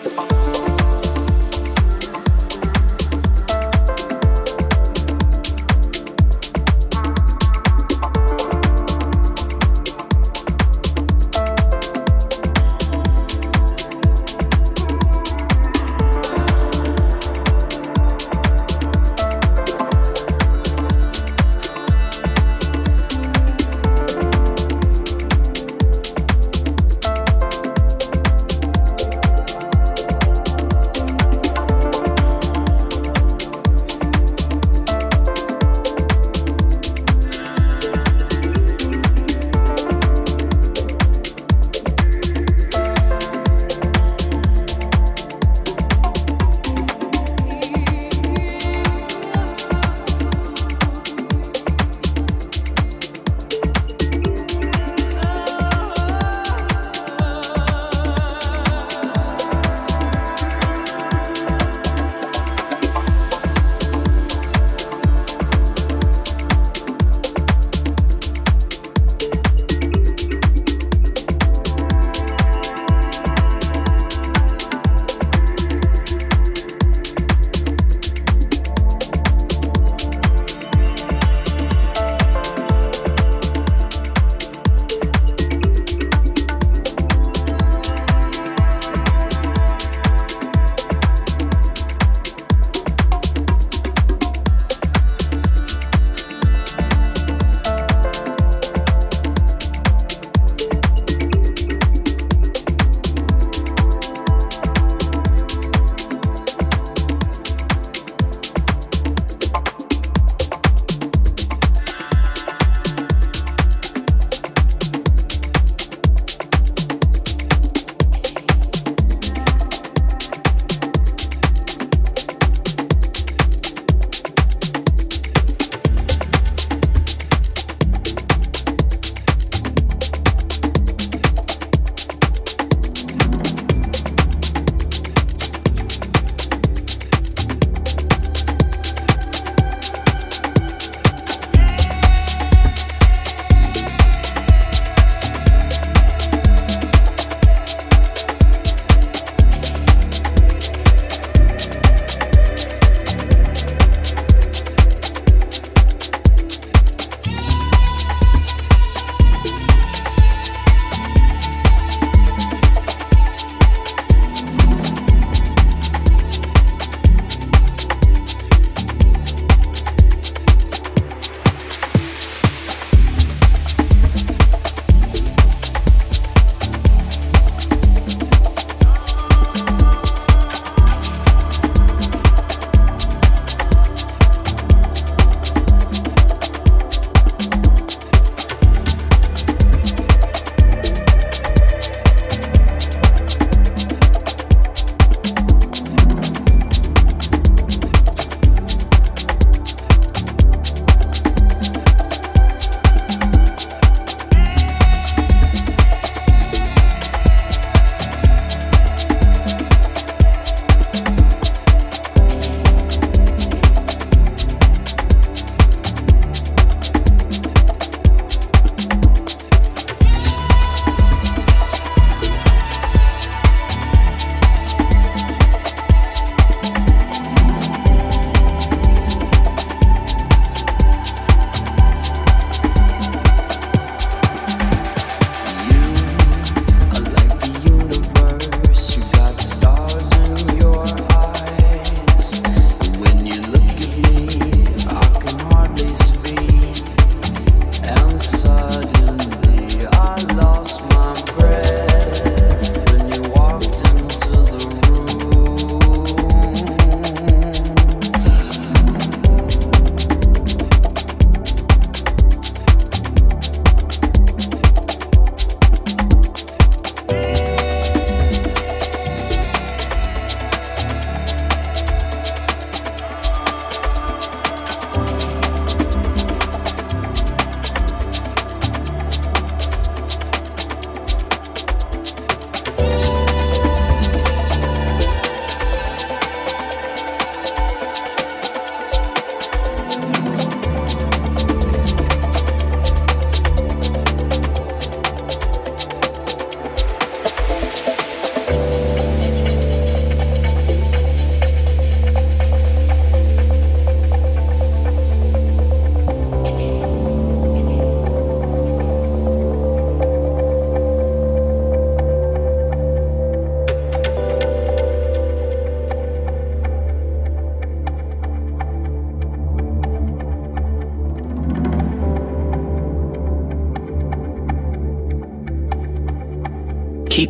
Thank.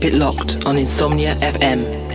Keep it locked on Insomnia FM.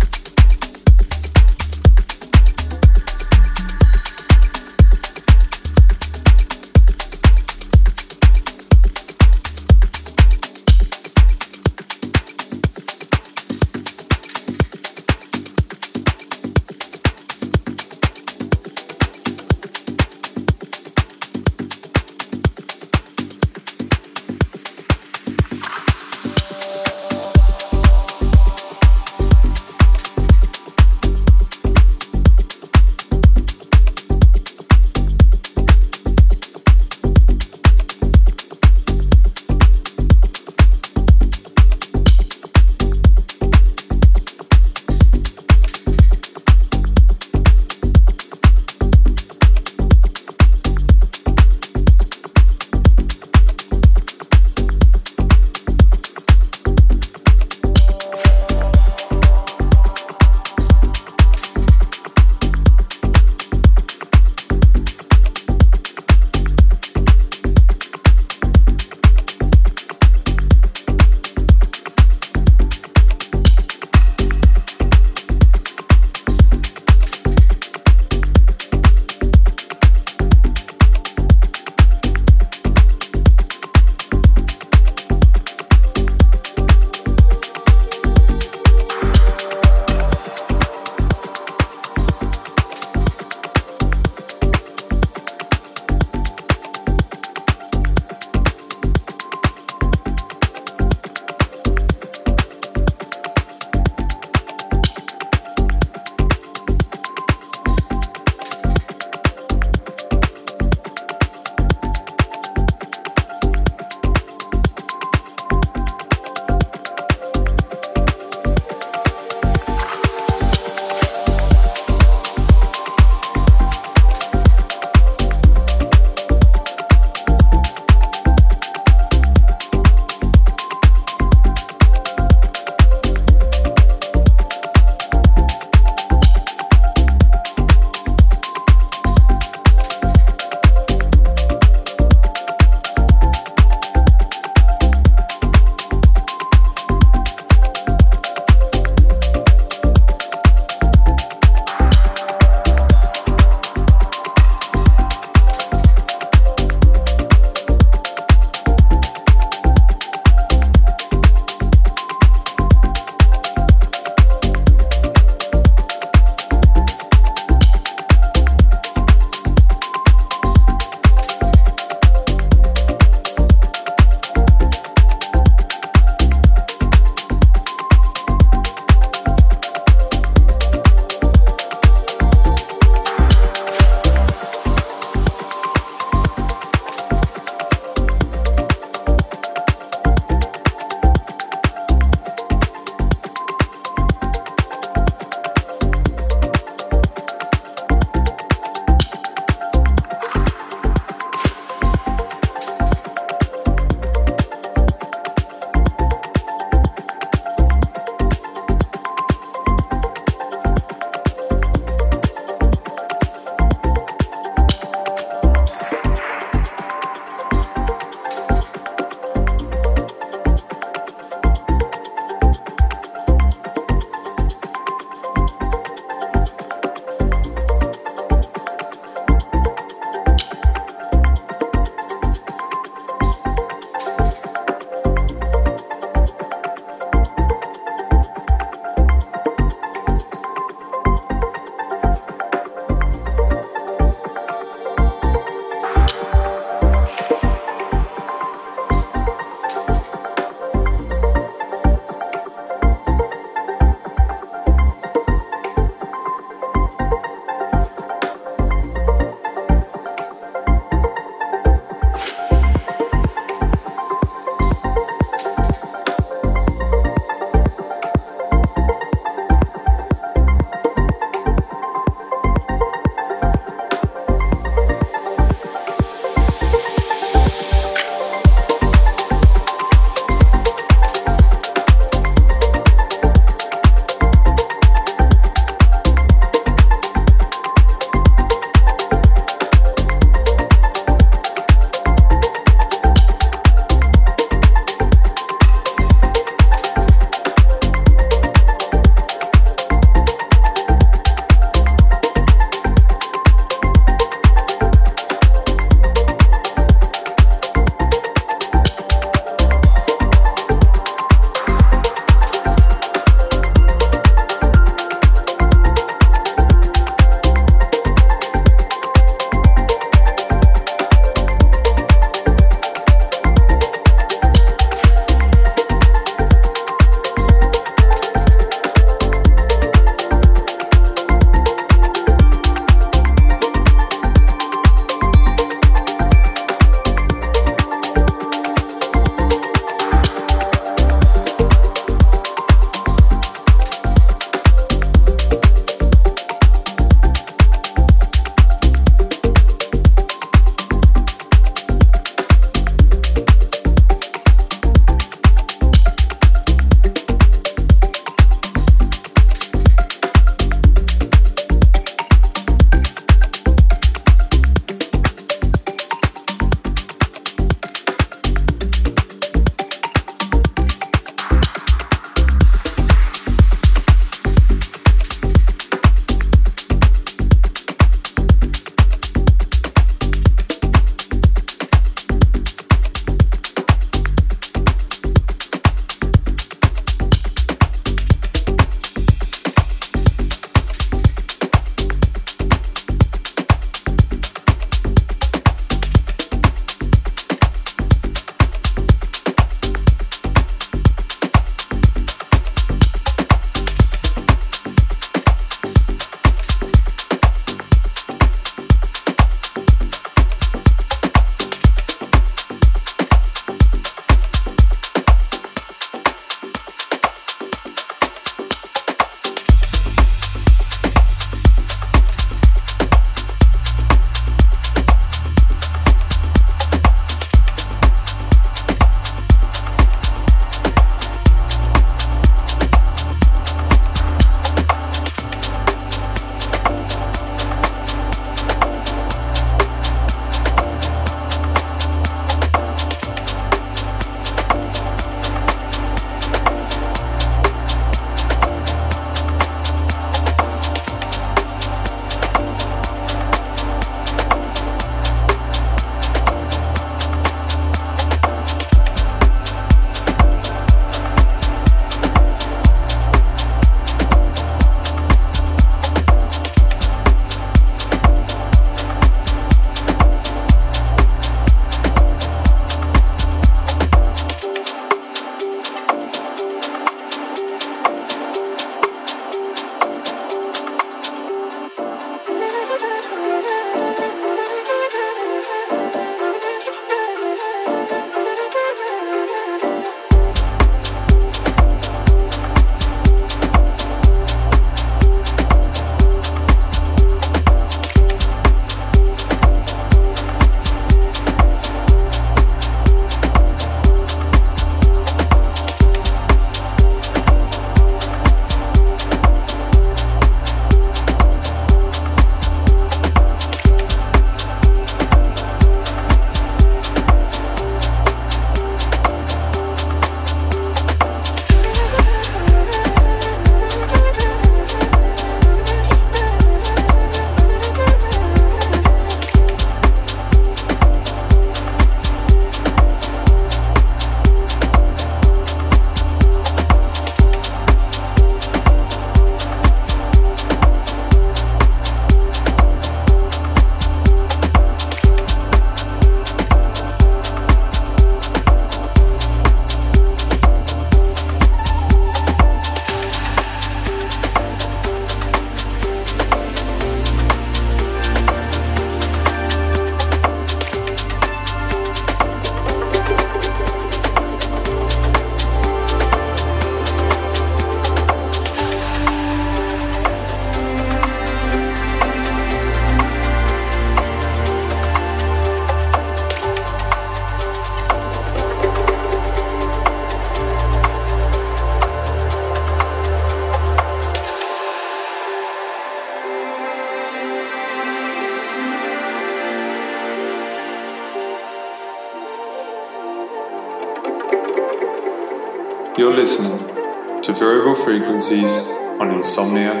Listening to Variable Frequencies on Insomnia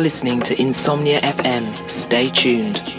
are listening to Insomnia FM. Stay tuned.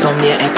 Insomnia.